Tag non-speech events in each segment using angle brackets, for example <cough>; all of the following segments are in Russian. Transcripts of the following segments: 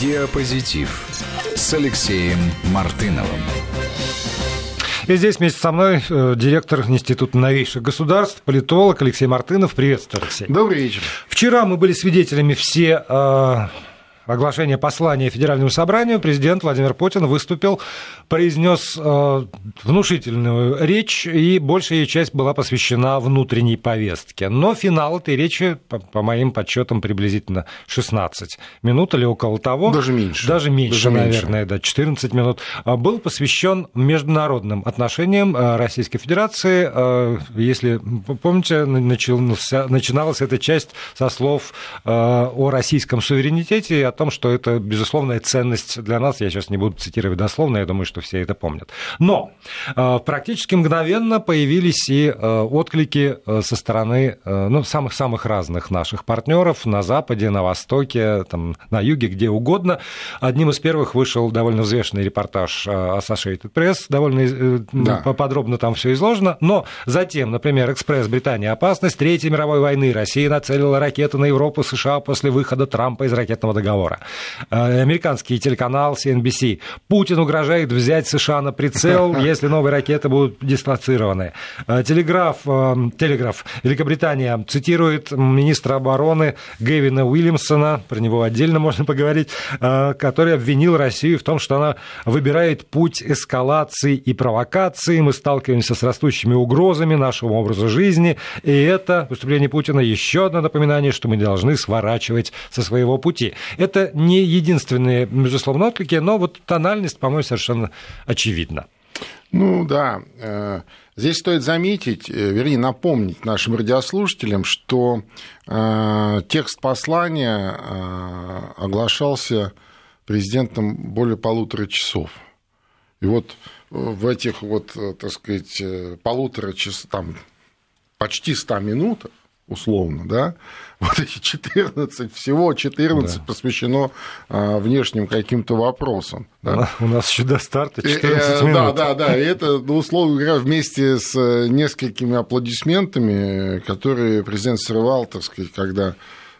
Диапозитив с Алексеем Мартыновым. И здесь вместе со мной э, директор Института новейших государств, политолог Алексей Мартынов. Приветствую, Алексей. Добрый вечер. Вчера мы были свидетелями все э, оглашения послания Федеральному собранию. Президент Владимир Путин выступил произнес э, внушительную речь, и большая ее часть была посвящена внутренней повестке. Но финал этой речи, по, моим подсчетам, приблизительно 16 минут или около того. Даже меньше. Даже меньше, Даже наверное, меньше. да, 14 минут. А, был посвящен международным отношениям э, Российской Федерации. Э, если помните, начался, начиналась эта часть со слов о российском суверенитете и о том, что это безусловная ценность для нас. Я сейчас не буду цитировать дословно, я думаю, что все это помнят. Но э, практически мгновенно появились и э, отклики э, со стороны ну, самых-самых разных наших партнеров на Западе, на Востоке, там, на Юге, где угодно. Одним из первых вышел довольно взвешенный репортаж Associated Press, довольно да. подробно там все изложено. Но затем, например, «Экспресс. Британия. Опасность Третьей мировой войны. Россия нацелила ракеты на Европу, США после выхода Трампа из ракетного договора». Американский телеканал CNBC. Путин угрожает взять США на прицел, <laughs> если новые ракеты будут дислоцированы. Э, телеграф, э, телеграф Великобритания цитирует министра обороны Гэвина Уильямсона, про него отдельно можно поговорить, э, который обвинил Россию в том, что она выбирает путь эскалации и провокации. Мы сталкиваемся с растущими угрозами нашего образа жизни, и это выступление Путина еще одно напоминание, что мы должны сворачивать со своего пути. Это не единственные, безусловно, отклики, но вот тональность, по-моему, совершенно очевидно. Ну да, э, здесь стоит заметить, э, вернее напомнить нашим радиослушателям, что э, текст послания оглашался президентом более полутора часов. И вот в этих вот, так сказать, полутора часов, там, почти ста минутах, условно, да, <laughs> вот эти 14, всего 14 да. посвящено а, внешним каким-то вопросам. Да. У нас еще до старта 14 э, э, минут. Да, да, да, и это, ну, условно говоря, вместе с э, несколькими аплодисментами, которые президент срывал, так сказать, когда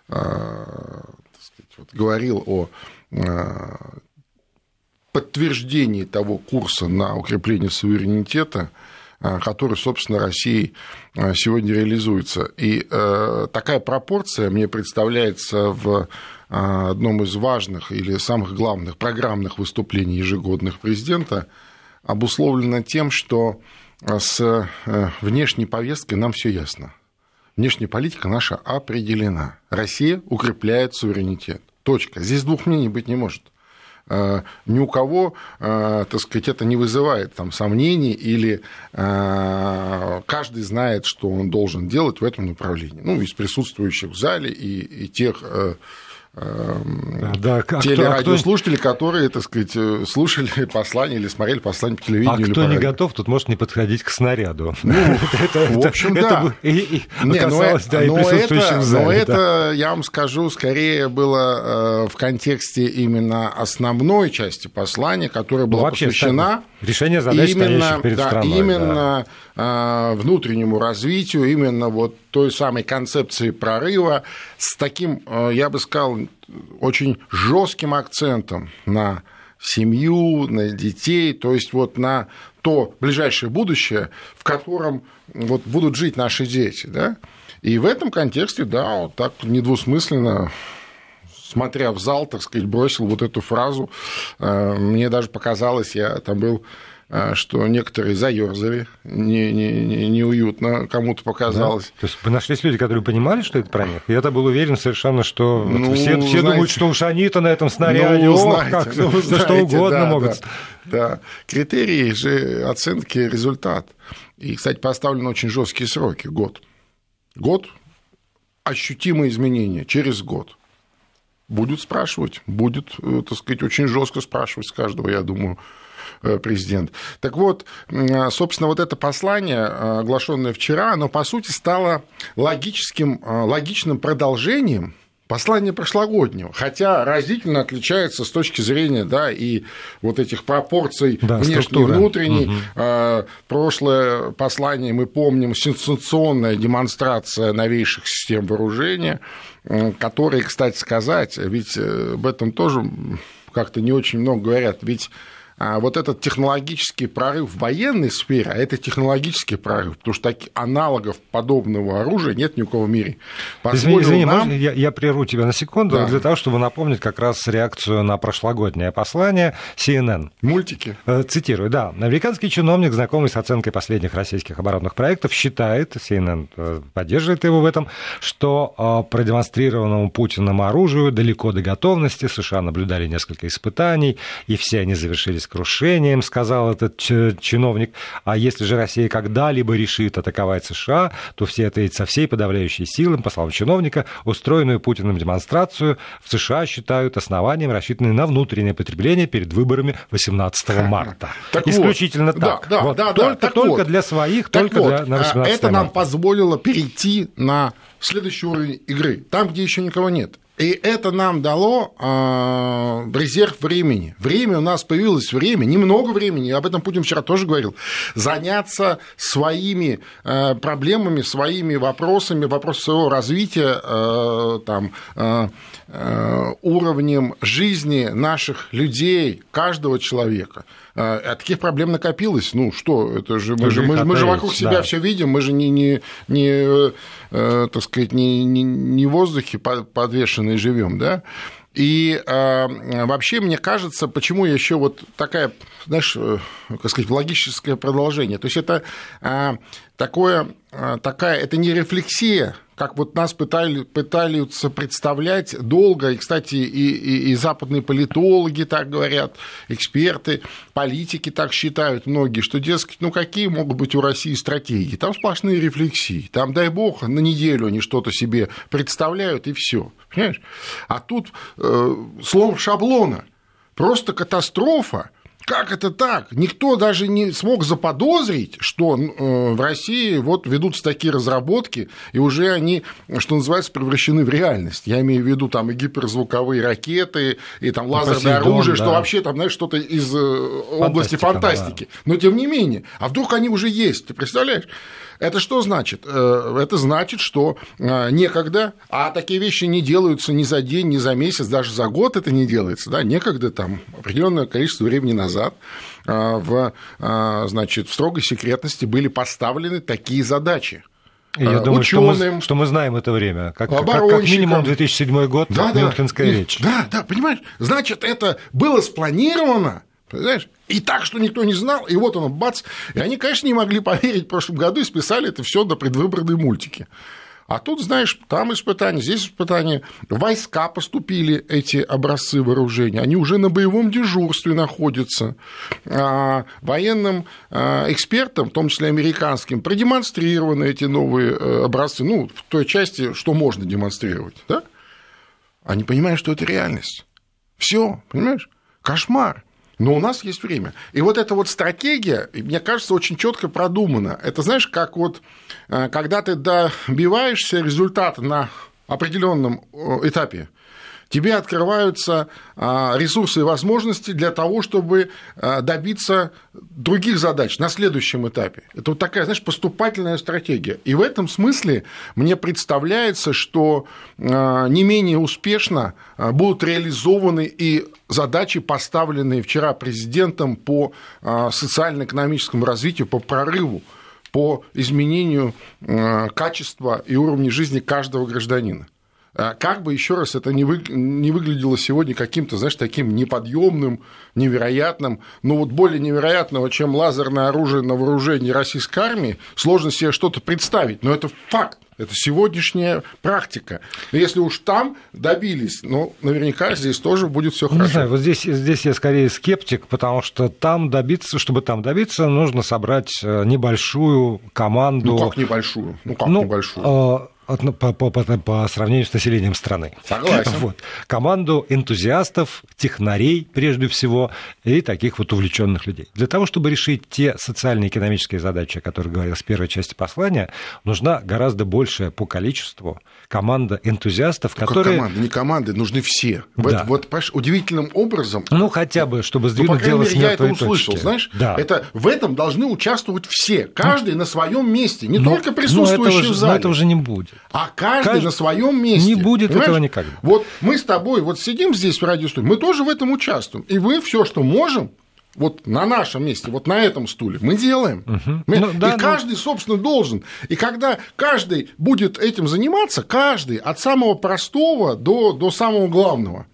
а, так сказать, вот, говорил о а, подтверждении того курса на укрепление суверенитета, который, собственно, Россией э, сегодня реализуется. И э, такая пропорция мне представляется в одном из важных или самых главных программных выступлений ежегодных президента, обусловлена тем, что с внешней повесткой нам все ясно. Внешняя политика наша определена. Россия укрепляет суверенитет. Точка. Здесь двух мнений быть не может. Э, ни у кого, э, так сказать, это не вызывает там, сомнений или э, каждый знает, что он должен делать в этом направлении. Ну, из присутствующих в зале и, и тех да, а телерадиослушатели, кто... которые, так сказать, э, слушали <laughs> послание или смотрели послание по телевидению. А кто не готов, тут может не подходить к снаряду. Ну, <laughs> в общем, да. <laughs> Не, касалось, да, и присутствующих в зале. Но это, я вам скажу, скорее было э, в контексте именно основной части послания, которая была посвящена решение задач, именно, перед да, страной. Именно да. внутреннему развитию, именно вот той самой концепции прорыва с таким, э, я бы сказал, очень жестким акцентом на семью, на детей, то есть вот на то ближайшее будущее, в котором вот будут жить наши дети, да? И в этом контексте, да, вот так недвусмысленно смотря в зал, так сказать, бросил вот эту фразу. Э, мне даже показалось, я там был что некоторые заерзали, не, не, не, неуютно кому-то показалось. Да? То есть нашлись люди, которые понимали, что это про них? Я-то был уверен совершенно, что ну, все, все знаете, думают, что уж они-то на этом снаряде, ну, знаете, как, ну, <laughs> знаете, что угодно да, могут. Да, да. Критерии же оценки результат. И, кстати, поставлены очень жесткие сроки. Год. Год ощутимые изменения через год. Будет спрашивать, будет, э, так сказать, очень жестко спрашивать с каждого, я думаю, президент. Так вот, собственно, вот это послание, э, оглашенное вчера, оно, по сути, стало логическим, логичным продолжением Послание прошлогоднего, хотя разительно отличается с точки зрения да, и вот этих пропорций да, внешней структура. внутренней. Угу. Прошлое послание мы помним, сенсационная демонстрация новейших систем вооружения, которые, кстати сказать, ведь э, об этом тоже как-то не очень много говорят, ведь вот этот технологический прорыв в военной сфере, а это технологический прорыв, потому что таких аналогов подобного оружия нет ни у кого в мире. Извини, извини нам... можно я, я прерву тебя на секунду да. для того, чтобы напомнить как раз реакцию на прошлогоднее послание CNN. Мультики. Э, цитирую, да. Американский чиновник, знакомый с оценкой последних российских оборонных проектов, считает, CNN э, поддерживает его в этом, что э, продемонстрированному Путиным оружию далеко до готовности. США наблюдали несколько испытаний, и все они завершились с крушением, сказал этот чиновник. А если же Россия когда-либо решит атаковать США, то все это со всей подавляющей силой, по словам чиновника, устроенную Путиным демонстрацию в США считают основанием, рассчитанным на внутреннее потребление перед выборами 18 марта. Так Исключительно вот, так. Да, вот, да, только да, только вот, для своих, только вот, для на 18 а, Это нам позволило перейти на следующий уровень игры, там, где еще никого нет. И это нам дало э, резерв времени. Время у нас появилось время, немного времени, об этом Путин вчера тоже говорил, заняться своими э, проблемами, своими вопросами, вопросом своего развития, э, там, э, уровнем жизни наших людей, каждого человека. А, а таких проблем накопилось. Ну что, это же мы, же, мы, мы же вокруг себя да. все видим, мы же не, не, не э, так сказать, не, не, не в воздухе подвешенные живем, да? И э, вообще, мне кажется, почему еще вот такая, знаешь, э, как сказать, логическое продолжение. То есть это э, такое, э, такая, это не рефлексия как вот нас пытали, пытаются представлять долго, и, кстати, и, и, и западные политологи так говорят, эксперты, политики так считают многие, что, дескать, ну какие могут быть у России стратегии? Там сплошные рефлексии, там, дай бог, на неделю они что-то себе представляют, и все, понимаешь? А тут э, слово шаблона, просто катастрофа, как это так? Никто даже не смог заподозрить, что э, в России вот ведутся такие разработки, и уже они, что называется, превращены в реальность. Я имею в виду там и гиперзвуковые ракеты, и там лазерное Посейдон, оружие, да. что вообще там, знаешь, что-то из э, области фантастики. Да. Но тем не менее, а вдруг они уже есть, ты представляешь? Это что значит? Э, это значит, что э, некогда, а такие вещи не делаются ни за день, ни за месяц, даже за год это не делается, да, некогда там определенное количество времени назад э, в, значит, в строгой секретности были поставлены такие задачи. Я думаю, ученым, что, мы, что мы знаем это время, как, как, как минимум 2007 год, да, Мюнхенская да, речь. Да, да, понимаешь, значит, это было спланировано, Понимаешь? И так, что никто не знал, и вот оно, бац. И они, конечно, не могли поверить в прошлом году и списали это все до предвыборной мультики. А тут, знаешь, там испытания, здесь испытания. Войска поступили, эти образцы вооружения, они уже на боевом дежурстве находятся. А военным а, экспертам, в том числе американским, продемонстрированы эти новые э, образцы, ну, в той части, что можно демонстрировать. Да? Они понимают, что это реальность. Все, понимаешь? Кошмар. Но у нас есть время. И вот эта вот стратегия, мне кажется, очень четко продумана. Это знаешь, как вот э, когда ты добиваешься результата на определенном э, этапе, тебе открываются а, ресурсы и возможности для того, чтобы а, добиться других задач на следующем этапе. Это вот такая, знаешь, поступательная стратегия. И в этом смысле мне представляется, что а, не менее успешно будут реализованы и задачи, поставленные вчера президентом по социально-экономическому развитию, по прорыву по изменению качества и уровня жизни каждого гражданина. А как бы еще раз это не, вы, не выглядело сегодня каким-то, знаешь, таким неподъемным, невероятным, но вот более невероятного, чем лазерное оружие на вооружении российской армии, сложно себе что-то представить, но это факт. Это сегодняшняя практика. Но если уж там добились, ну, наверняка здесь тоже будет все хорошо. Не знаю, вот здесь, здесь я скорее скептик, потому что там добиться, чтобы там добиться, нужно собрать э, небольшую команду. Ну, как небольшую? Ну, как ну, небольшую? Э, по, по, по, по сравнению с населением страны. Согласен. <laughs> Вот. Команду энтузиастов, технарей, прежде всего, и таких вот увлеченных людей. Для того, чтобы решить те социальные и экономические задачи, о которых говорилось в первой части послания, нужна гораздо большая по количеству команда энтузиастов, ну, которые... команда, не команды, нужны все. Да. Вот, вот удивительным образом... Ну, хотя бы, чтобы сдвинуть ну, по дело мере, с я это услышал, точки. знаешь? Да. Это, в этом должны участвовать все, каждый ну, на своем месте, не только присутствующие этого, в зале. Но этого же не будет. А каждый, каждый на своем месте. Не будет понимаешь? этого никогда. Вот мы с тобой вот сидим здесь в радиостудии, мы тоже в этом участвуем. И вы все, что можем, вот на нашем месте, вот на этом стуле, мы делаем. Угу. Мы, ну, да, и каждый, ну... собственно, должен. И когда каждый будет этим заниматься, каждый, от самого простого до, до самого главного,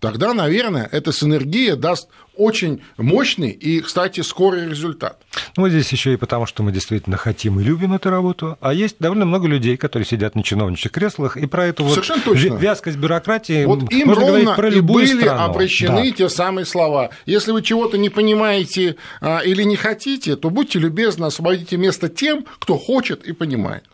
тогда, наверное, эта синергия даст очень мощный и, кстати, скорый результат. Ну, здесь еще и потому, что мы действительно хотим и любим эту работу, а есть довольно много людей, которые сидят на чиновничьих креслах, и про эту вот точно. вязкость бюрократии вот им можно ровно говорить про любую и были страну. обращены да. те самые слова. Если вы чего-то не понимаете а, или не хотите, то будьте любезны, освободите место тем, кто хочет и понимает.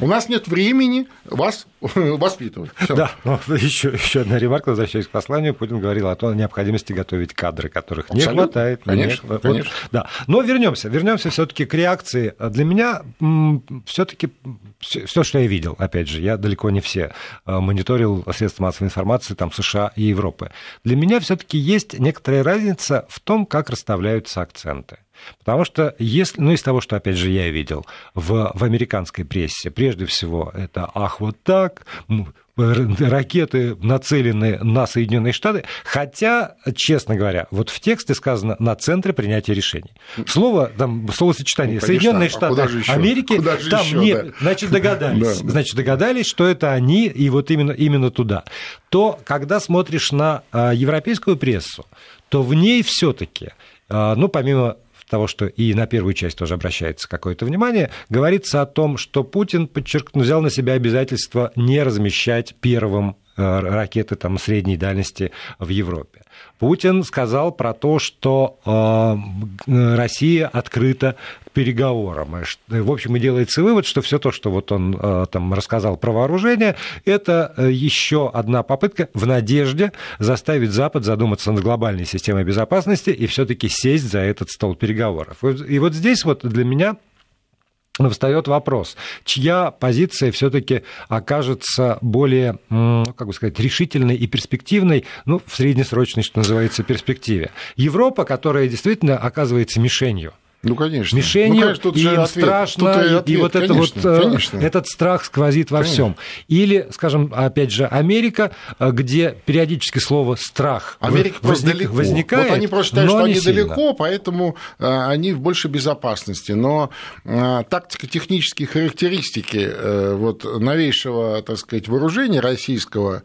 У нас нет времени вас <laughs> воспитывать. Всё. Да, но еще, еще одна ремарка, возвращаясь к посланию, Путин говорил о том, необходимости готовить кадры, которых Абсолютно. не хватает. Конечно, нет, конечно. Вот, да. Но вернемся, вернемся все-таки к реакции. Для меня все-таки все, что я видел, опять же, я далеко не все мониторил средства массовой информации там США и Европы. Для меня все-таки есть некоторая разница в том, как расставляются акценты. Потому что, если, ну, из того, что, опять же, я видел в, в американской прессе, прежде всего, это «ах, вот так», ракеты нацелены на Соединенные Штаты, хотя, честно говоря, вот в тексте сказано «на центре принятия решений». Слово, там, словосочетание ну, «Соединенные а Штаты еще? Америки», куда там еще, не, да. значит, догадались, да. значит, догадались, что это они, и вот именно, именно туда. То, когда смотришь на европейскую прессу, то в ней все-таки, ну, помимо того, что и на первую часть тоже обращается какое-то внимание, говорится о том, что Путин подчеркнул, взял на себя обязательство не размещать первым ракеты там, средней дальности в Европе. Путин сказал про то, что э, Россия открыта к переговорам. И, в общем, и делается вывод, что все то, что вот он э, там рассказал про вооружение, это еще одна попытка в надежде заставить Запад задуматься над глобальной системой безопасности и все-таки сесть за этот стол переговоров. И вот здесь вот для меня но встает вопрос, чья позиция все-таки окажется более, как бы сказать, решительной и перспективной, ну, в среднесрочной, что называется, перспективе. Европа, которая действительно оказывается мишенью. Ну, конечно. Мишенью, ну, конечно, тут и ответ. страшно, Тут и, ответ. и вот конечно, это вот, конечно. этот страх сквозит во всем. Или, скажем, опять же, Америка, где периодически слово «страх» Америка возник, далеко. возникает, Вот они просто считают, но что они сильно. далеко, поэтому а, они в большей безопасности. Но тактико-технические характеристики э, вот, новейшего, так сказать, вооружения российского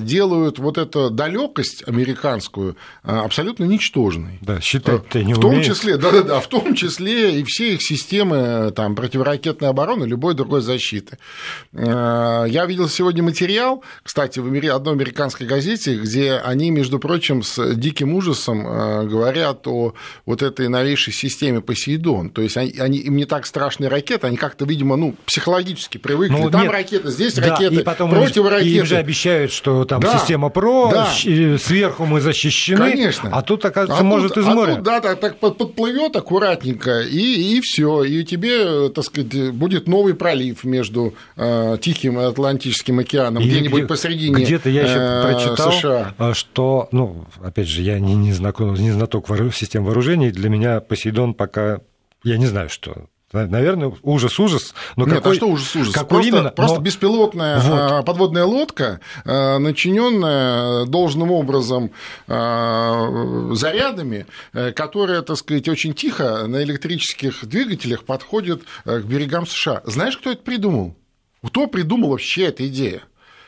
делают вот эту далекость американскую абсолютно ничтожной. Да, считать-то не в том умеют. числе, да, да, да, в том числе и все их системы там, противоракетной обороны, любой другой защиты. Я видел сегодня материал, кстати, в одной американской газете, где они, между прочим, с диким ужасом говорят о вот этой новейшей системе Посейдон. То есть они, они, им не так страшны ракеты, они как-то, видимо, ну, психологически привыкли. Ну, там нет. ракеты, здесь Да, ракеты, и потом противоракеты. Им же обещают, что там Да, система ПРО, да. сверху мы защищены, Конечно. а тут, оказывается, А может тут- из а моря. тут, да, так, так под- подплывет аккуратненько, и, и все. И тебе, так сказать, будет новый пролив между э, Тихим и Атлантическим океаном, Или где-нибудь где- посередине Где-то я еще э, прочитал, США. э, что, ну, опять же, я не, не, знаком, не знаток систем вооружений, для меня Посейдон пока, я не знаю, что. Наверное, ужас-ужас. Но Нет, какой, а что ужас-ужас? Какой просто, именно? просто Но- беспилотная Вот. а, подводная лодка, а, начиненная должным образом а, зарядами, э, которая, так сказать, очень тихо на электрических двигателях подходит э, к берегам США. Знаешь, кто это придумал? Кто придумал вообще эту идею?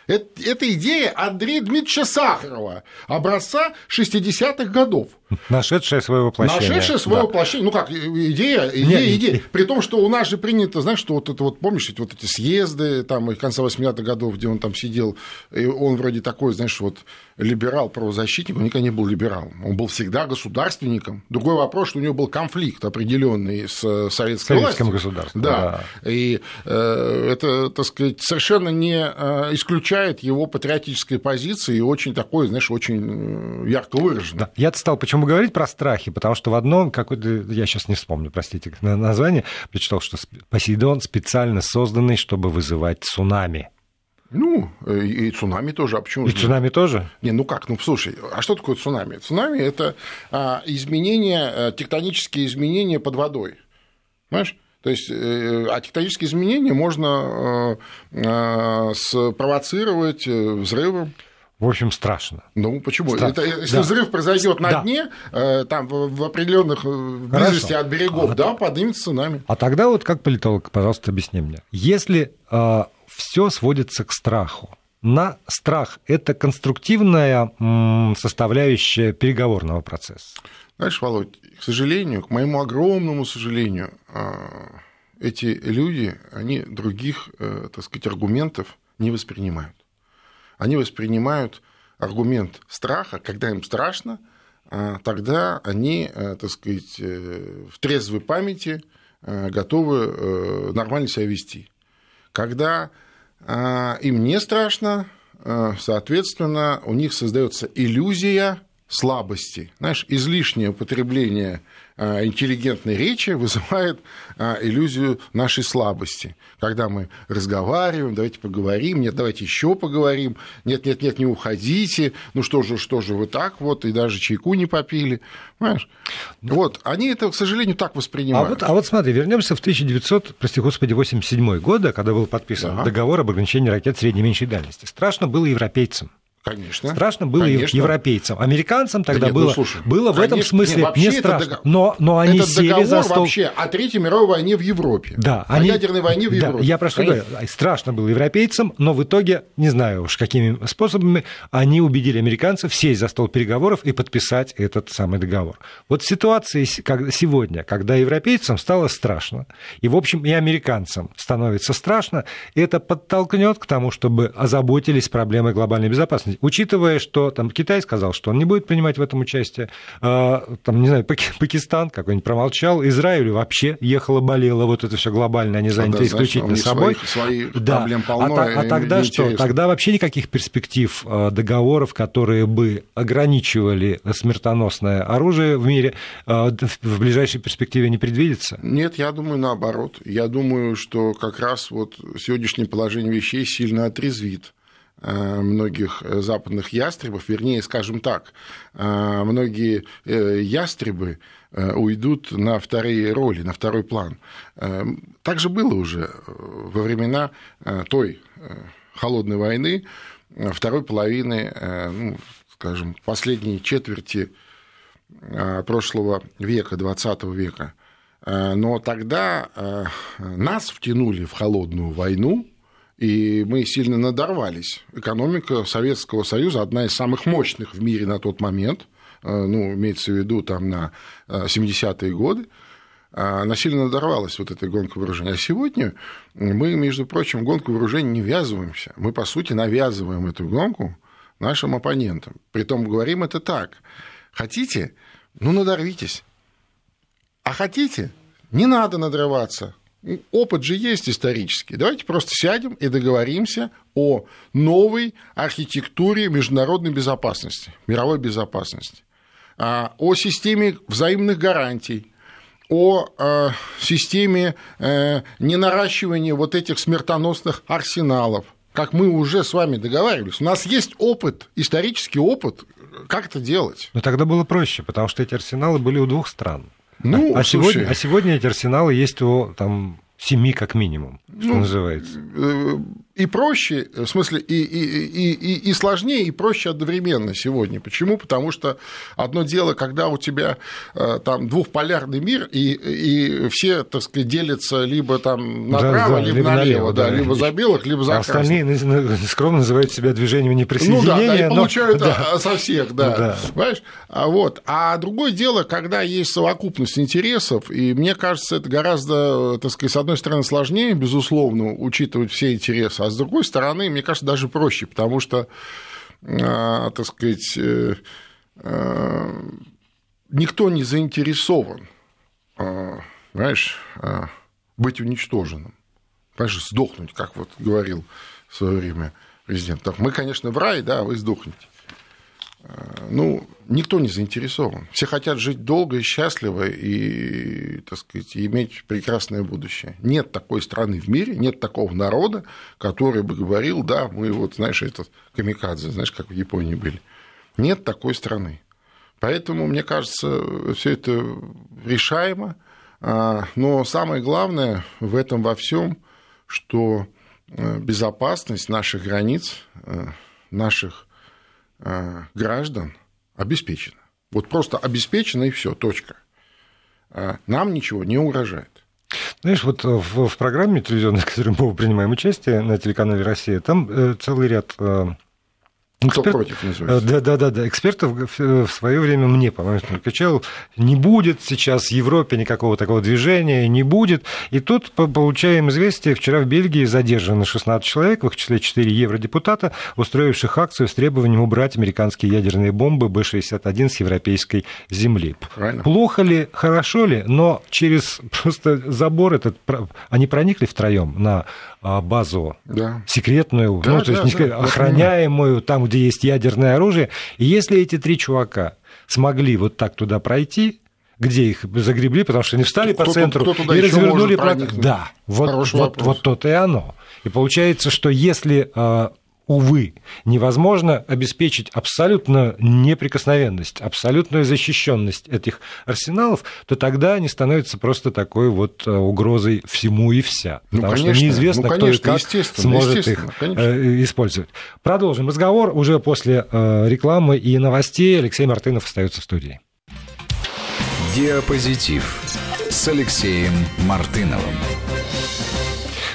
Это, это идея Андрея Дмитриевича Сахарова, образца 60-х годов. Нашедшая свое воплощение. Нашедшая свое да. воплощение. Ну как, идея, идея, Нет, идея. При том, что у нас же принято, знаешь, что вот это вот, помнишь, вот эти съезды, там, и конца 80-х годов, где он там сидел, и он вроде такой, знаешь, вот либерал, правозащитник, он никогда не был либералом. Он был всегда государственником. Другой вопрос, что у него был конфликт определенный с э, советской Советским властью. государством. Да. да. И э, это, так сказать, совершенно не э, исключает его патриотической позиции и очень такой, знаешь, очень э, ярко выраженный. Да. Я стал почему говорить про страхи, потому что в одном какой-то, я сейчас не вспомню, простите, название, прочитал, что Посейдон специально созданный, чтобы вызывать цунами. Ну, и цунами тоже, а почему? И цунами тоже? Не, ну как, ну слушай, а что такое цунами? Цунами – это а, изменения, тектонические изменения под водой, понимаешь? То есть, а тектонические изменения можно спровоцировать взрывом. В общем, страшно. Ну, почему? Страшно. Это, если да. взрыв произойдет на да. дне, там в определенных близости от берегов, а, да, поднимется цунами. А тогда вот как политолог, пожалуйста, объясни мне. Если все сводится к страху. На страх – это конструктивная составляющая переговорного процесса. Знаешь, Володь, к сожалению, к моему огромному сожалению, а, эти люди, они других, э, так сказать, аргументов не воспринимают. Они воспринимают аргумент страха, когда им страшно, а, тогда они, э, так сказать, э, в трезвой памяти готовы нормально себя вести. Когда а, им не страшно, соответственно, у них создается иллюзия слабости. Знаешь, излишнее употребление а, интеллигентной речи вызывает а, иллюзию нашей слабости. Когда мы разговариваем, давайте поговорим, нет, давайте еще поговорим, нет, нет, нет, не уходите, ну что же, что же вы так вот, и даже чайку не попили, понимаешь? Вот, они это, к сожалению, так воспринимают. А вот, а вот смотри, вернемся в 1900, прости господи, 87 год, когда был подписан да. договор об ограничении ракет средней и меньшей дальности. Страшно было европейцам. Конечно. Страшно было конечно. европейцам. Американцам тогда да нет, было, ну, слушай, было в этом смысле нет, не страшно. Дог... Но, но они этот сели за стол... вообще о Третьей мировой войне в Европе. Да, о они... ядерной войне в Европе. Да, я про что говорю. Страшно было европейцам, но в итоге, не знаю уж какими способами, они убедили американцев сесть за стол переговоров и подписать этот самый договор. Вот в ситуации сегодня, когда европейцам стало страшно, и, в общем, и американцам становится страшно, это подтолкнет к тому, чтобы озаботились проблемой глобальной безопасности учитывая, что там Китай сказал, что он не будет принимать в этом участие, а, там, не знаю, Пакистан какой-нибудь промолчал, Израилю вообще ехало, болело, вот это все глобально, они заняты да, исключительно значит, собой. Своих, своих да. проблем полно. А, а тогда что? Тогда вообще никаких перспектив а, договоров, которые бы ограничивали смертоносное оружие в мире, а, в ближайшей перспективе не предвидится? Нет, я думаю наоборот. Я думаю, что как раз вот сегодняшнее положение вещей сильно отрезвит многих западных ястребов, вернее, скажем так, э, многие э, ястребы уйдут на вторые роли, на второй план. Так же было уже во времена той холодной войны, второй половины, ну, скажем, последней четверти прошлого века, 20 века. Но тогда нас втянули в холодную войну, и мы сильно надорвались. Экономика Советского Союза одна из самых мощных в мире на тот момент, э, ну, имеется в виду там на 70-е э, годы, она сильно надорвалась, вот этой гонкой вооружений. А сегодня мы, между прочим, в гонку вооружений не ввязываемся. Мы, по сути, навязываем эту гонку нашим оппонентам. Притом говорим это так. Хотите? Ну, надорвитесь. А хотите? Не надо надрываться опыт же есть исторический. Давайте просто сядем и договоримся о новой архитектуре международной безопасности, мировой безопасности, а, о системе взаимных гарантий, о а, системе э, ненаращивания вот этих смертоносных арсеналов, как мы уже с вами договаривались. У нас есть опыт, исторический опыт, как это делать. Но тогда было проще, потому что эти арсеналы были у двух стран. Ну, а, а, сегодня, а сегодня эти арсеналы есть у там, семи как минимум, что ну, называется. Э, и проще, в смысле, и, и, и, и сложнее, и проще одновременно сегодня. Почему? Потому что одно дело, когда у тебя э, там двухполярный мир, и, и все, так сказать, делятся либо там направо, да, да, либо, либо налево, налево да, да, либо за белых, либо за а Остальные скромно называют себя движением неприсоединения. Ну да, да и получают но... да. со всех, да. да. Понимаешь? А, вот. а другое дело, когда есть совокупность интересов, и мне кажется, это гораздо, так сказать, с одной стороны, сложнее, безусловно, учитывать все интересы, а с другой стороны, мне кажется, даже проще, потому что, а, так сказать, э, э, никто не заинтересован, а, знаешь, а, быть уничтоженным, понимаешь, сдохнуть, как вот говорил в свое время президент. Так, мы, конечно, в рай, да, вы сдохнете. Ну, никто не заинтересован. Все хотят жить долго и счастливо и, так сказать, иметь прекрасное будущее. Нет такой страны в мире, нет такого народа, который бы говорил, да, мы вот, знаешь, это камикадзе, знаешь, как в Японии были. Нет такой страны. Поэтому, мне кажется, все это решаемо. А, но самое главное в этом во всем, что э, безопасность наших границ, э, наших Э, граждан обеспечена. Вот просто обеспечена и все, точка. Э, нам ничего не угрожает. Знаешь, вот в, в программе телевизионной, <laughs> в которой мы принимаем участие на телеканале «Россия», там э, целый ряд кто Эксперт... против называется? Да, да, да, да. Экспертов в свое время мне, по-моему, кричал, не будет сейчас в Европе никакого такого движения, не будет. И тут получаем известие, вчера в Бельгии задержаны 16 человек, в их числе 4 евродепутата, устроивших акцию с требованием убрать американские ядерные бомбы Б-61 с европейской земли. Правильно. Плохо ли, хорошо ли, но через просто забор этот, они проникли втроем на а, базу да. секретную, да, ну, то да, есть да, охраняемую, там, где есть ядерное оружие. И если эти три чувака смогли вот так туда пройти, где их загребли, потому что они встали кто, по центру кто, кто и развернули... Про... Да, вот, вот, вот то-то и оно. И получается, что если а, увы, невозможно обеспечить абсолютно неприкосновенность, абсолютную защищенность этих арсеналов, то тогда они становятся просто такой вот э, угрозой всему и вся. Ну, потому конечно, что неизвестно, ну, конечно, кто и как сможет их конечно. Э, использовать. Продолжим разговор уже после э, рекламы и новостей. Алексей Мартынов остается в студии. Диапозитив с Алексеем Мартыновым.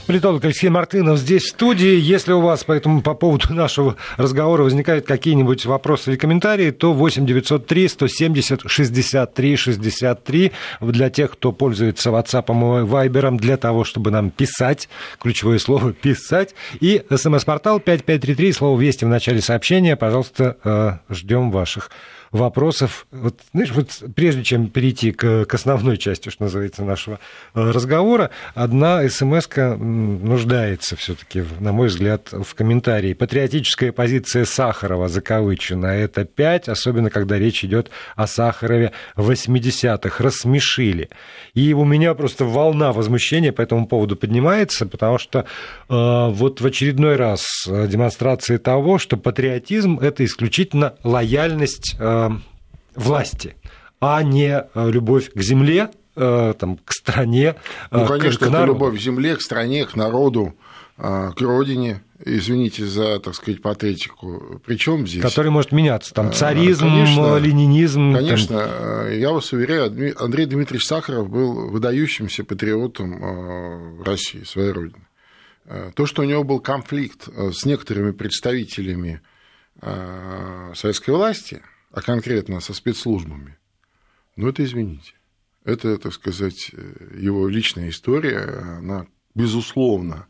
Политолог Алексей Мартынов здесь в студии. Если у вас по, этому, по поводу <laughs> нашего разговора возникают какие-нибудь вопросы или комментарии, то 8 903 170 63 63 для тех, кто пользуется WhatsApp и Viber, для того, чтобы нам писать, ключевое слово <laughs> «писать», и смс-портал 5533, слово «Вести» в начале сообщения. Пожалуйста, э, ждем ваших вопросов. Вот, знаешь, вот прежде чем перейти к, к основной части, что называется, нашего э, разговора, одна смс нуждается все-таки, на мой взгляд, в комментарии. Патриотическая позиция Сахарова закавычена. Это пять, особенно когда речь идет о Сахарове 80-х. Рассмешили. И у меня просто волна возмущения по этому поводу поднимается, потому что э, вот в очередной раз э, демонстрация того, что патриотизм – это исключительно лояльность э, власти, а не э, любовь к земле, э, там, к стране. Э, ну, конечно, к, к это любовь к земле, к стране, к народу, к родине, извините за, так сказать, патетику. Причем здесь? Который может меняться. Там царизм, конечно, ленинизм. Конечно, там... я вас уверяю, Андрей Дмитриевич Сахаров был выдающимся патриотом России, своей родины. То, что у него был конфликт с некоторыми представителями советской власти – а конкретно со спецслужбами, ну это извините. Это, так сказать, его личная история, она, безусловно,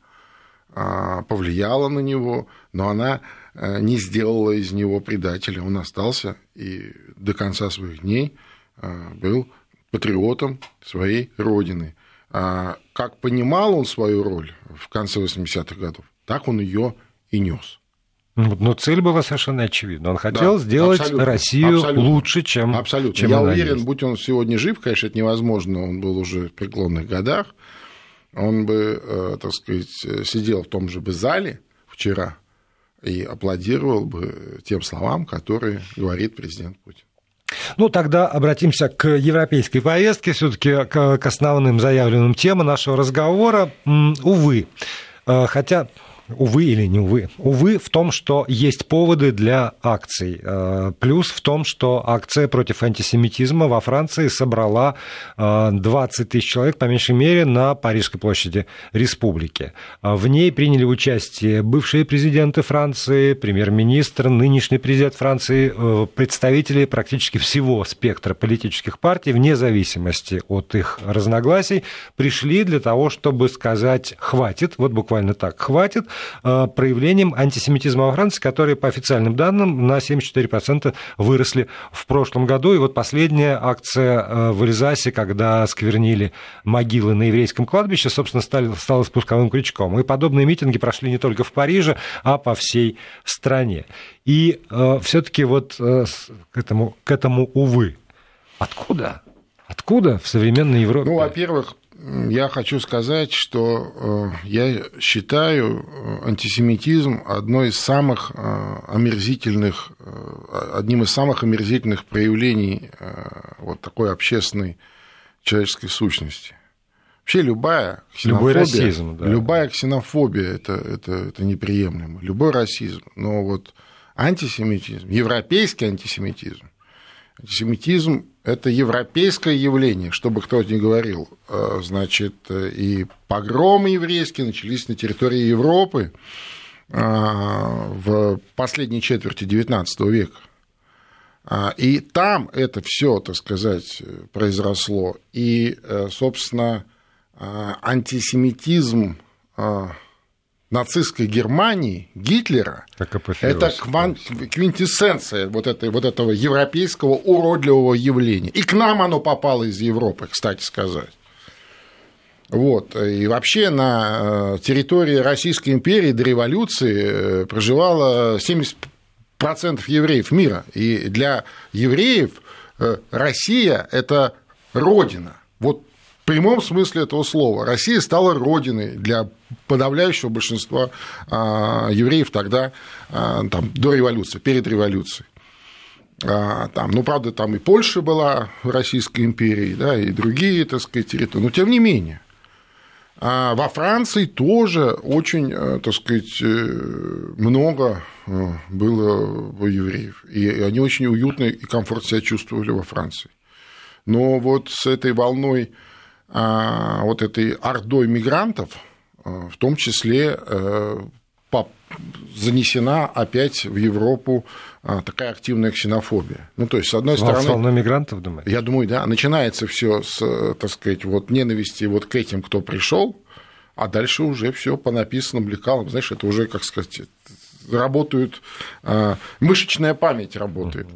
а, повлияла на него, но она э, не сделала из него предателя. Он остался и до конца своих дней а, был патриотом своей родины. А как понимал он свою роль в конце 80-х годов, так он ее и нес. Ну, но цель была совершенно очевидна. Он хотел да, сделать абсолютно, Россию абсолютно, лучше, чем Абсолютно. Чем Я уверен, есть. будь он сегодня жив, конечно, это невозможно, он был уже в преклонных годах, он бы, э, так сказать, сидел в том же бы зале вчера и аплодировал бы тем словам, которые говорит президент Путин. Ну, тогда обратимся к европейской повестке, все-таки к основным заявленным темам нашего разговора. Увы, э, хотя увы или не увы, увы в том, что есть поводы для акций. Э, плюс в том, что акция против антисемитизма во Франции собрала 20 э, тысяч человек, по меньшей мере, на Парижской площади республики. Э, в ней приняли участие бывшие президенты Франции, премьер-министр, нынешний президент Франции, представители практически всего спектра политических партий, вне зависимости от их разногласий, пришли для того, чтобы сказать «хватит», вот буквально так, «хватит», проявлением антисемитизма во Франции, которые, по официальным данным, на 74% выросли в прошлом году. И вот последняя акция э, в Эльзасе, когда сквернили могилы на еврейском кладбище, собственно, стали, стала спусковым крючком. И подобные митинги прошли не только в Париже, а по всей стране. И э, все-таки вот э, к, этому, к этому, увы, откуда? Откуда в современной Европе? Ну, во-первых, я хочу сказать, что э, я считаю э, антисемитизм одной из самых э, омерзительных, одним из самых омерзительных проявлений вот такой общественной человеческой сущности. Вообще любая ксенофобия, расизм, да. любая ксенофобия это, это, это неприемлемо. Любой расизм. Но вот антисемитизм, европейский антисемитизм, антисемитизм это европейское явление, чтобы кто-то не говорил. Э, значит, и погромы еврейские начались на территории Европы э, в последней четверти XIX века. Э, и там это все, так сказать, произросло. И, собственно, антисемитизм нацистской Германии, Гитлера, это кван... квинтэссенция вот, этой, вот этого европейского уродливого явления. И к нам оно попало из Европы, кстати сказать. Вот. И вообще на э, территории Российской империи до революции э, проживало 70% евреев мира. И для евреев э, Россия – это родина. Вот в прямом смысле этого слова. Россия стала родиной для подавляющего большинства а, евреев тогда, а, там, до революции, перед революцией. А, там, ну, правда, там и Польша была Российской империей, да, и другие, так сказать, территории, но тем не менее. во Франции тоже очень, э, так сказать, э, много э, было евреев, и они очень уютно и комфортно себя чувствовали во Франции. Но вот с этой волной вот этой ордой мигрантов, а, в том числе э, занесена опять в Европу а, такая активная ксенофобия. Ну, то есть, с одной стороны... волна мигрантов, думаете? Я думаю, да. Начинается все с, так сказать, вот ненависти вот к этим, кто пришел, а дальше уже все по написанным лекалам. Знаешь, это уже, как сказать, работают, мышечная память работает.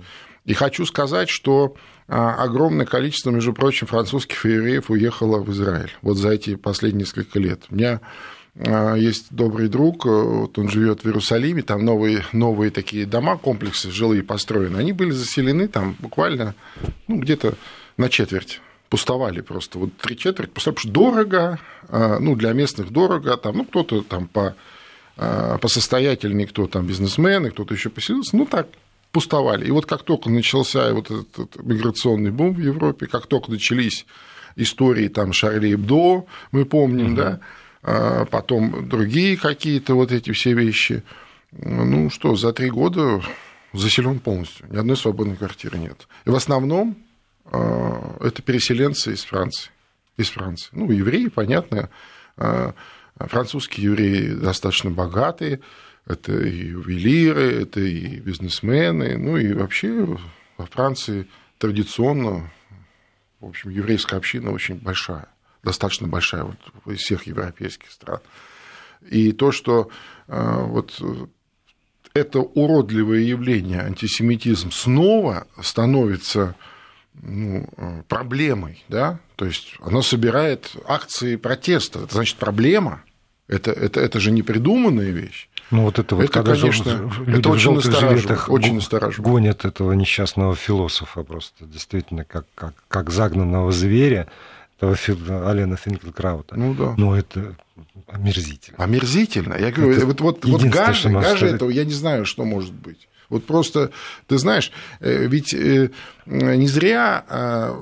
И хочу сказать, что а огромное количество, между прочим, французских евреев уехало в Израиль вот за эти последние несколько лет. У меня а, есть добрый друг, э, вот он живет в Иерусалиме, там новые, новые такие дома, комплексы жилые построены, они были заселены там буквально ну, где-то на четверть. Пустовали просто, вот три четверти пустовали, потому что дорого, а, ну, для местных дорого, там, ну, кто-то там по, посостоятельнее, кто там бизнесмены, кто-то еще поселился, ну, так, пустовали. И вот как только начался вот этот миграционный бум в Европе, как только начались истории там Шарли Эбдо, мы помним, угу. да, а потом другие какие-то вот эти все вещи, ну что, за три года заселен полностью, ни одной свободной квартиры нет. И в основном а, это переселенцы из Франции. Из Франции. Ну, евреи, понятно, а, французские евреи достаточно богатые, это и ювелиры, это и бизнесмены, ну и вообще во Франции традиционно, в общем, еврейская община очень большая, достаточно большая вот из всех европейских стран. И то, что э, вот это уродливое явление, антисемитизм, снова становится ну, э, проблемой, да, то есть оно собирает акции протеста, это значит проблема, это, это, это же не придуманная вещь. Ну вот это вот, это, когда конечно, люди это очень настораживает, очень настораживает. Гонят этого несчастного философа просто, действительно, как, как, как загнанного зверя, этого Алена Финкелкраута. Ну да. Но это омерзительно. Омерзительно. Я говорю, это вот, вот, вот гажа, гажа этого, я не знаю, что может быть. Вот просто, ты знаешь, э, ведь э, не зря э,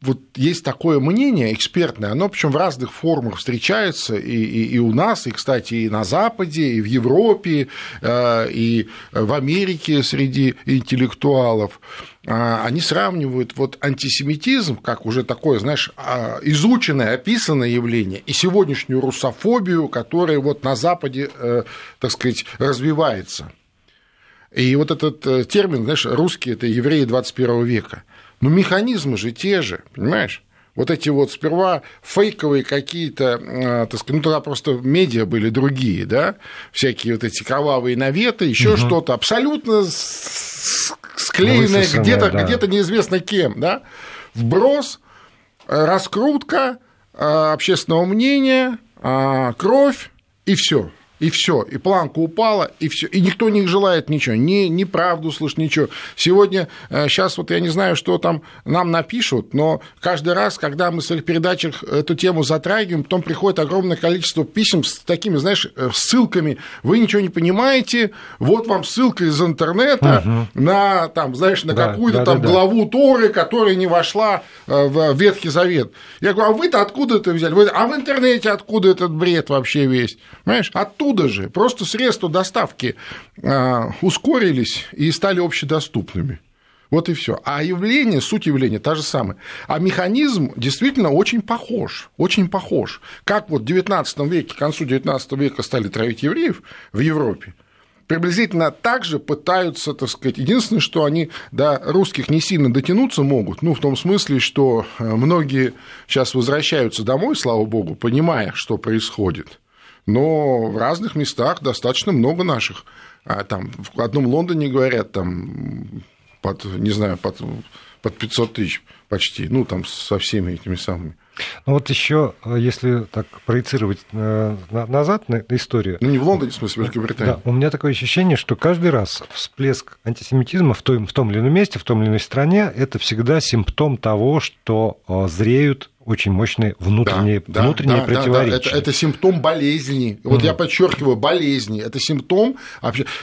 вот есть такое мнение экспертное, оно причем в разных формах встречается и, и, и у нас, и, кстати, и на Западе, и в Европе, э, и в Америке среди интеллектуалов. А, они сравнивают вот антисемитизм, как уже такое, знаешь, а, изученное, описанное явление, и сегодняшнюю русофобию, которая вот на Западе, э, так сказать, развивается. И вот этот э, термин, знаешь, русские – это евреи 21 века – но механизмы же те же, понимаешь? Вот эти вот сперва фейковые какие-то, э, так сказать, ну тогда просто медиа были другие, да, всякие вот эти кровавые наветы, еще угу. что-то абсолютно склеенное где-то, да. где-то неизвестно кем, да, вброс, э, раскрутка э, общественного мнения, кровь и все и все, и планка упала, и все, и никто не желает ничего, ни, ни правду слышать, ничего. Сегодня, сейчас э, вот я не знаю, что там нам напишут, но каждый раз, когда мы в своих передачах эту тему затрагиваем, потом приходит огромное количество писем с такими, знаешь, э, ссылками, вы ничего не понимаете, вот вам ссылка из интернета угу. на, там, знаешь, на да, какую-то да, там да, главу да. Торы, которая не вошла э, в Ветхий Завет. Я говорю, а вы-то откуда это взяли? Вы, а в интернете откуда этот бред вообще весь? Понимаешь, оттуда оттуда же, просто средства доставки а, ускорились и стали общедоступными. Вот и все. А явление, суть явления та же самая. А механизм действительно очень похож, очень похож. Как вот в XIX веке, к концу XIX века стали травить евреев в Европе, приблизительно так же пытаются, так сказать, единственное, что они до русских не сильно дотянуться могут, ну, в том смысле, что э, многие сейчас возвращаются домой, слава богу, понимая, что происходит, но в разных местах достаточно много наших. А там в одном Лондоне говорят, там, под, не знаю, под, под 500 тысяч почти, ну, там со всеми этими самыми. Ну вот еще, если так проецировать э, назад на историю. Ну не в Лондоне, в смысле, в Великобритании. Да, у меня такое ощущение, что каждый раз всплеск антисемитизма в том, в том или ином месте, в том или иной стране, это всегда симптом того, что э, зреют очень мощные внутренние, да, внутренние да, противоречия. Да, да. Это, это симптом болезни. Вот mm. я подчеркиваю, болезни. Это симптом.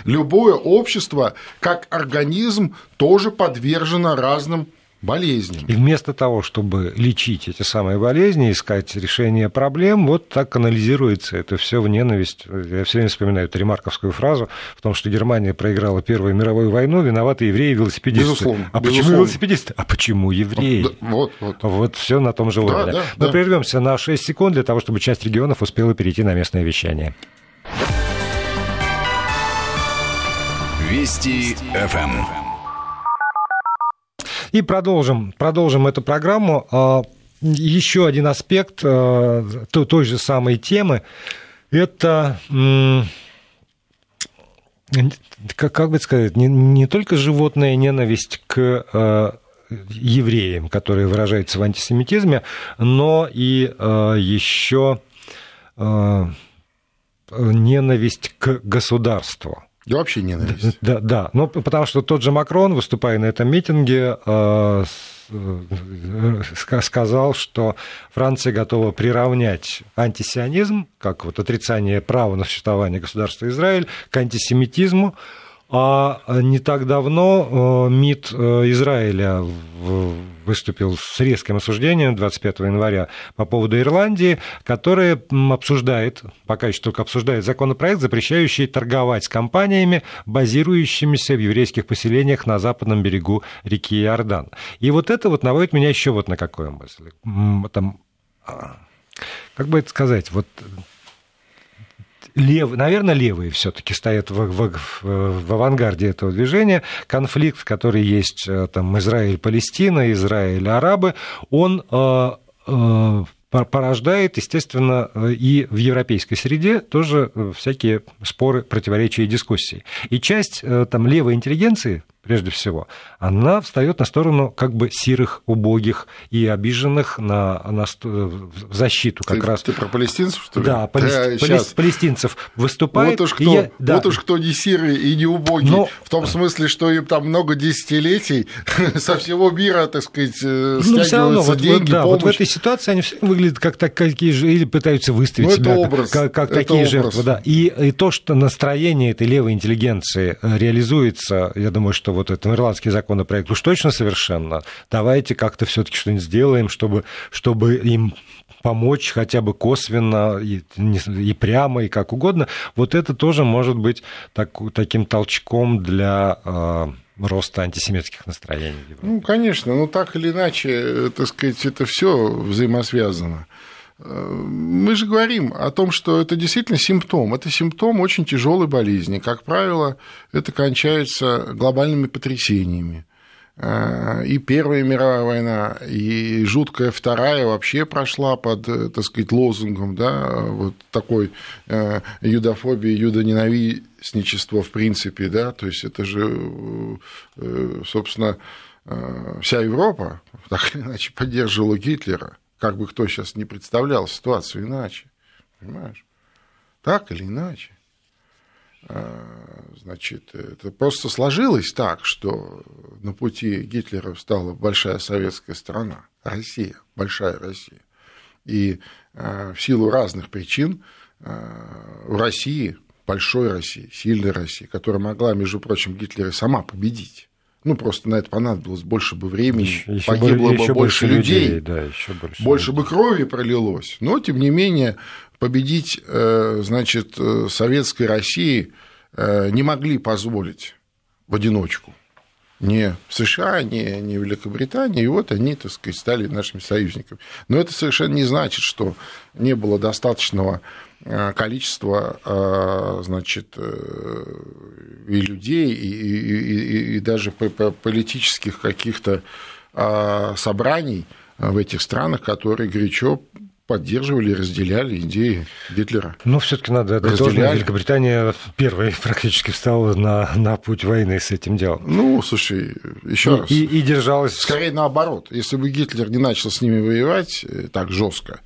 Любое общество, как организм, тоже подвержено разным болезням. И вместо того, чтобы лечить эти самые болезни, искать решение проблем, вот так анализируется это все в ненависть. Я все время вспоминаю эту ремарковскую фразу в том, что Германия проиграла Первую мировую войну, виноваты евреи и велосипедисты. Безусловно. А безусловно. почему велосипедисты? А почему евреи? Вот, вот. вот все на том же уровне. Да, да, Мы да. прервемся на 6 секунд для того, чтобы часть регионов успела перейти на местное вещание. Вести ФМ. И продолжим, продолжим эту программу. А, еще один аспект а, той же самой темы – это как, как бы сказать, не, не только животная ненависть к э, евреям, которая выражается в антисемитизме, но и э, еще э, ненависть к государству. Да вообще ненависть. Да, да. Ну, потому что тот же Макрон, выступая на этом митинге, э, э, сказал, что Франция готова приравнять антисионизм, как вот отрицание права на существование государства Израиль, к антисемитизму, а не так давно э, МИД Израиля выступил с резким осуждением 25 января по поводу Ирландии, которая обсуждает, пока еще только обсуждает законопроект, запрещающий торговать с компаниями, базирующимися в еврейских поселениях на западном берегу реки Иордан. И вот это вот наводит меня еще вот на какую мысль. Там, а, как бы это сказать, вот лев, наверное, левые все-таки стоят в, в, в авангарде этого движения. Конфликт, который есть э, там Израиль-Палестина, Израиль-Арабы, он э, э, порождает, естественно, и в европейской среде тоже всякие споры, противоречия и дискуссии. И часть там левой интеллигенции, прежде всего, она встает на сторону как бы сирых, убогих и обиженных на, на в защиту как ты, раз. Ты про палестинцев, что ли? Да, палест... да палест... палестинцев выступает. Вот уж кто, я... да. вот уж кто не сирый и не убогий, Но... в том смысле, что им там много десятилетий <laughs> со всего мира, так сказать, э, ну, все равно, вот, деньги, да, помощь. вот в этой ситуации они все выглядят как такие же, или пытаются выставить ну, себя образ, как, как такие образ. жертвы. Да. И, и то, что настроение этой левой интеллигенции э, реализуется, я думаю, что вот этот ирландский законопроект уж точно совершенно. Давайте как-то все-таки что-нибудь сделаем, чтобы, чтобы им помочь хотя бы косвенно и, и прямо, и как угодно. Вот это тоже может быть так, таким толчком для э, роста антисемитских настроений. Ну, конечно, но так или иначе, так сказать, это все взаимосвязано. Мы же говорим о том, что это действительно симптом. Это симптом очень тяжелой болезни. Как правило, это кончается глобальными потрясениями. Э, и Первая мировая война, и жуткая Вторая вообще прошла под, э, так сказать, лозунгом, да, вот такой э, юдофобии, юдоненавистничество в принципе, да, то есть это же, собственно, вся Европа <laughs> так или иначе поддерживала Гитлера, как бы кто сейчас не представлял ситуацию иначе, понимаешь, так или иначе. Значит, это просто сложилось так, что на пути Гитлера встала большая советская страна, Россия, большая Россия. И в силу разных причин в России, большой России, сильной России, которая могла, между прочим, Гитлера сама победить, ну, просто на это понадобилось больше бы времени, еще, погибло еще бы больше людей, людей да, еще больше, больше бы крови пролилось. Но, тем не менее, победить, э, значит, э, советской России э, не могли позволить в одиночку. Не США, не, не в Великобритании, и вот они, так сказать, стали нашими союзниками. Но это совершенно не значит, что не было достаточного количества, значит, и людей, и, и, и, и даже политических каких-то собраний в этих странах, которые горячо поддерживали и разделяли идеи Гитлера. Но все-таки надо отдать должное. Великобритания первой <laughs> практически встала на, на путь войны с этим делом. Ну, слушай, еще и, раз. И, и держалась. Скорее наоборот. Если бы Гитлер не начал с ними воевать э, так жестко,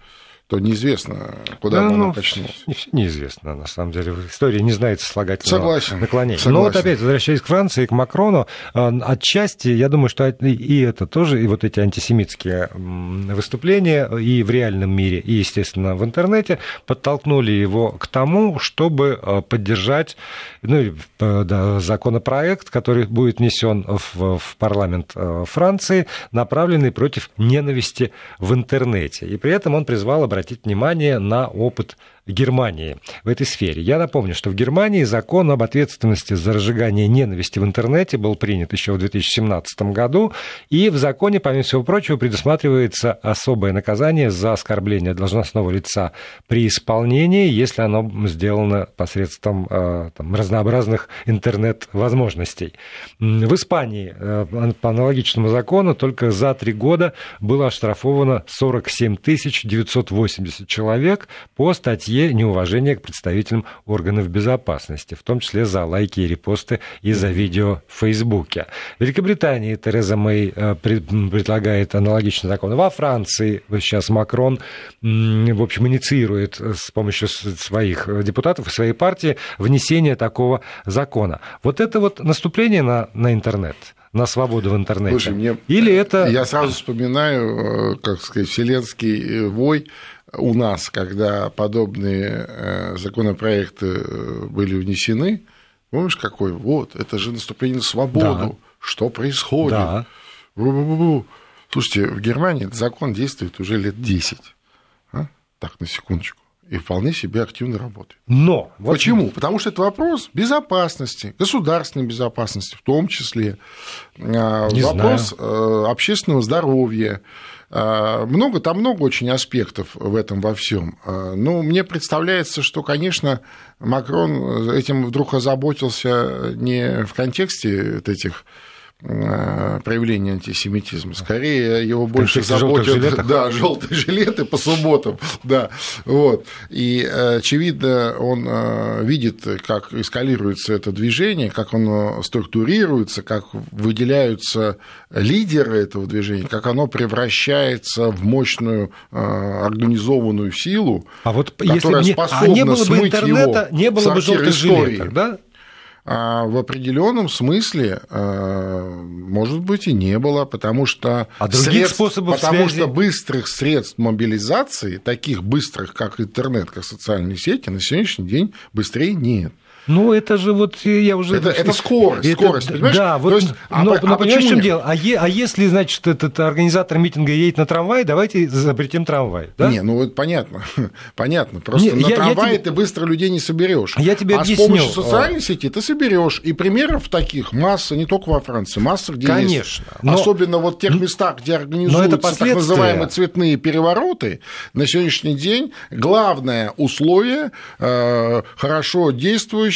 то неизвестно, куда да, бы ну, она качнулась. Неизвестно, на самом деле. История не знает сослагательного Согласен. наклонения. Согласен. Но вот опять, возвращаясь к Франции, к Макрону, а, отчасти, я думаю, что и это тоже, и вот эти антисемитские выступления и в реальном мире, и, естественно, в интернете подтолкнули его к тому, чтобы а, поддержать ну, да, законопроект, который будет внесен в, в парламент а, Франции, направленный против ненависти в интернете. И при этом он призвал обратить внимание на опыт Германии в этой сфере. Я напомню, что в Германии закон об ответственности за разжигание ненависти в интернете был принят еще в 2017 году, и в законе, помимо всего прочего, предусматривается особое наказание за оскорбление должностного лица при исполнении, если оно сделано посредством э, там, разнообразных интернет-возможностей. В Испании э, по аналогичному закону только за три года было оштрафовано 47 980 человек по статье статье неуважение к представителям органов безопасности, в том числе за лайки и репосты и за видео в Фейсбуке. В Великобритании Тереза Мэй э, предлагает аналогичный закон. Во Франции сейчас Макрон, в общем, инициирует с помощью своих депутатов и своей партии внесение такого закона. Вот это вот наступление на, на интернет на свободу в интернете? Слушай, мне... Или это... Я сразу вспоминаю, э, как сказать, вселенский э, вой у нас, когда подобные э, законопроекты э, были внесены, помнишь, какой? Вот, это же наступление на свободу. Да. Что происходит? Да. Бу-бу-бу-бу. Слушайте, в Германии этот закон действует уже лет 10. А? Так, на секундочку. И вполне себе активно работает. Но! Вот Почему? Вот... Потому что это вопрос безопасности, государственной безопасности в том числе, а, Не вопрос знаю. Э, общественного здоровья, много, там много очень аспектов в этом во всем. А, ну, мне представляется, что, конечно, Макрон этим вдруг озаботился не в контексте этих проявление антисемитизма. Скорее, его больше заботят <laughs> да, желтые жилеты по субботам. <laughs> Да, вот. И, э, очевидно, он э, видит, как эскалируется это движение, как оно структурируется, как выделяются лидеры этого движения, как оно превращается в мощную организованную силу, а вот которая если способна не, а не было бы интернета, не было бы желтых жилеток, да? А в определенном смысле, э, может быть, и не было, потому что, а других средств, способов потому связи... что быстрых средств мобилизации, таких быстрых, как интернет, как социальные сети, на сегодняшний день быстрее нет. Ну, это же вот я уже... Это, это скорость, это, скорость, понимаешь? Да, вот, есть, а, но, а, но а в чем дело? А, е, а если, значит, этот организатор митинга едет на трамвай, давайте запретим трамвай, да? Не, ну вот понятно, <laughs> понятно. Просто не, на я, трамвае я тебе... ты быстро людей не соберешь. Я тебе а объясню. с помощью социальной сети ты соберешь. И примеров таких масса, не только во Франции, масса где Конечно, есть. Но... Особенно вот в тех местах, где организуются так называемые цветные перевороты, на сегодняшний день главное условие э, хорошо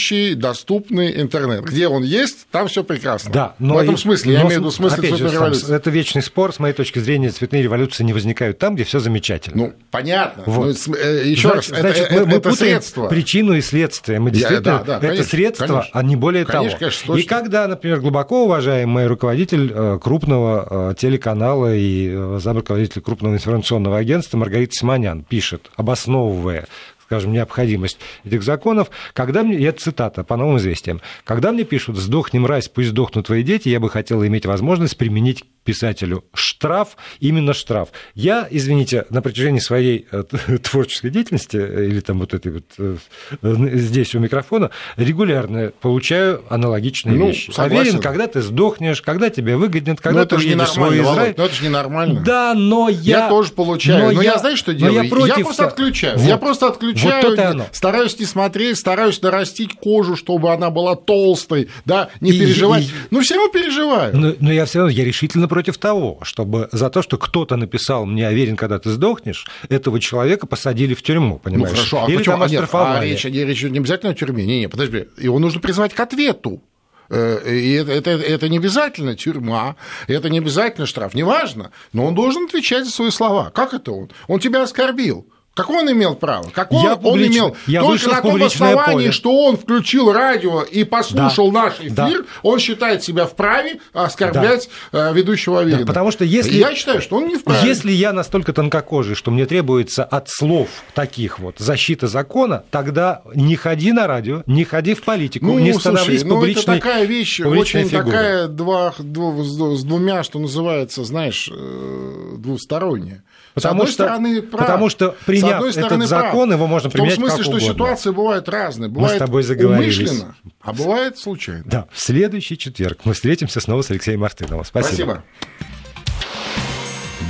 действующий, доступный интернет. Где он есть, там все прекрасно. Да, но в этом смысле, но, я имею в виду смысл опять же, революции. Это вечный спор, с моей точки зрения, цветные революции не возникают там, где все замечательно. Ну, понятно. Вот. Ну, еще значит, раз, значит, это, мы, мы это средство. причину и следствие. Мы действительно, Я, да, да, это конечно, средство, конечно. а не более конечно, того. Конечно, точно. и когда, например, глубоко уважаемый руководитель э, крупного э, телеканала и э, замруководитель крупного информационного агентства Маргарита Симонян пишет, обосновывая скажем, необходимость этих законов, когда мне, это цитата по новым известиям, когда мне пишут «сдохни, мразь, пусть сдохнут твои дети», я бы хотела иметь возможность применить писателю штраф, именно штраф. Я, извините, на протяжении своей э, <laughs> творческой деятельности, э, или там вот этой вот э, здесь у микрофона, регулярно получаю аналогичные ну, вещи. Согласен. Уверен, когда ты сдохнешь, когда тебе выгоднет, когда но ты уедешь в свой Израиль. Но это же ненормально. Да, но я... Я тоже получаю. Но, но я, я знаешь, что делаю? Я, против... я просто отключаю. Вот. Я просто отключаю. Вот это. Стараюсь не смотреть, стараюсь нарастить кожу, чтобы она была толстой, да, не и, переживать. И... Ну, все равно переживаю. Но, но я все равно, я решительно против того, чтобы за то, что кто-то написал «мне уверен, когда ты сдохнешь», этого человека посадили в тюрьму, понимаешь? Ну, хорошо, а Или почему? там оштрафовали. А, речь, речь не обязательно о тюрьме, не, не, подожди, его нужно призвать к ответу. Э, и это, это, это не обязательно тюрьма, это не обязательно штраф, неважно, но он должен отвечать за свои слова. Как это он? Он тебя оскорбил. Какое он имел право? Какое я он имел? Я Только на том основании, поле. что он включил радио и послушал да, наш эфир, да. он считает себя вправе оскорблять да. Э, ведущего Аверина. Да, потому что если... Я считаю, что он не вправе. Если я настолько тонкокожий, что мне требуется от слов таких вот защита закона, тогда не ходи на радио, не ходи в политику, ну, не становись слушай, публичной ну, это такая вещь, очень фигурой. такая два, два, с двумя, что называется, знаешь, э, двусторонняя. Потому с что, стороны, прав. потому что приняв этот закон, прав. его можно применять В том смысле, как что ситуации бывают разные. Бывает мы с тобой заговорились. умышленно, а бывает случайно. Да, в следующий четверг мы встретимся снова с Алексеем Мартыновым. Спасибо. Спасибо.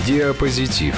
Диапозитив.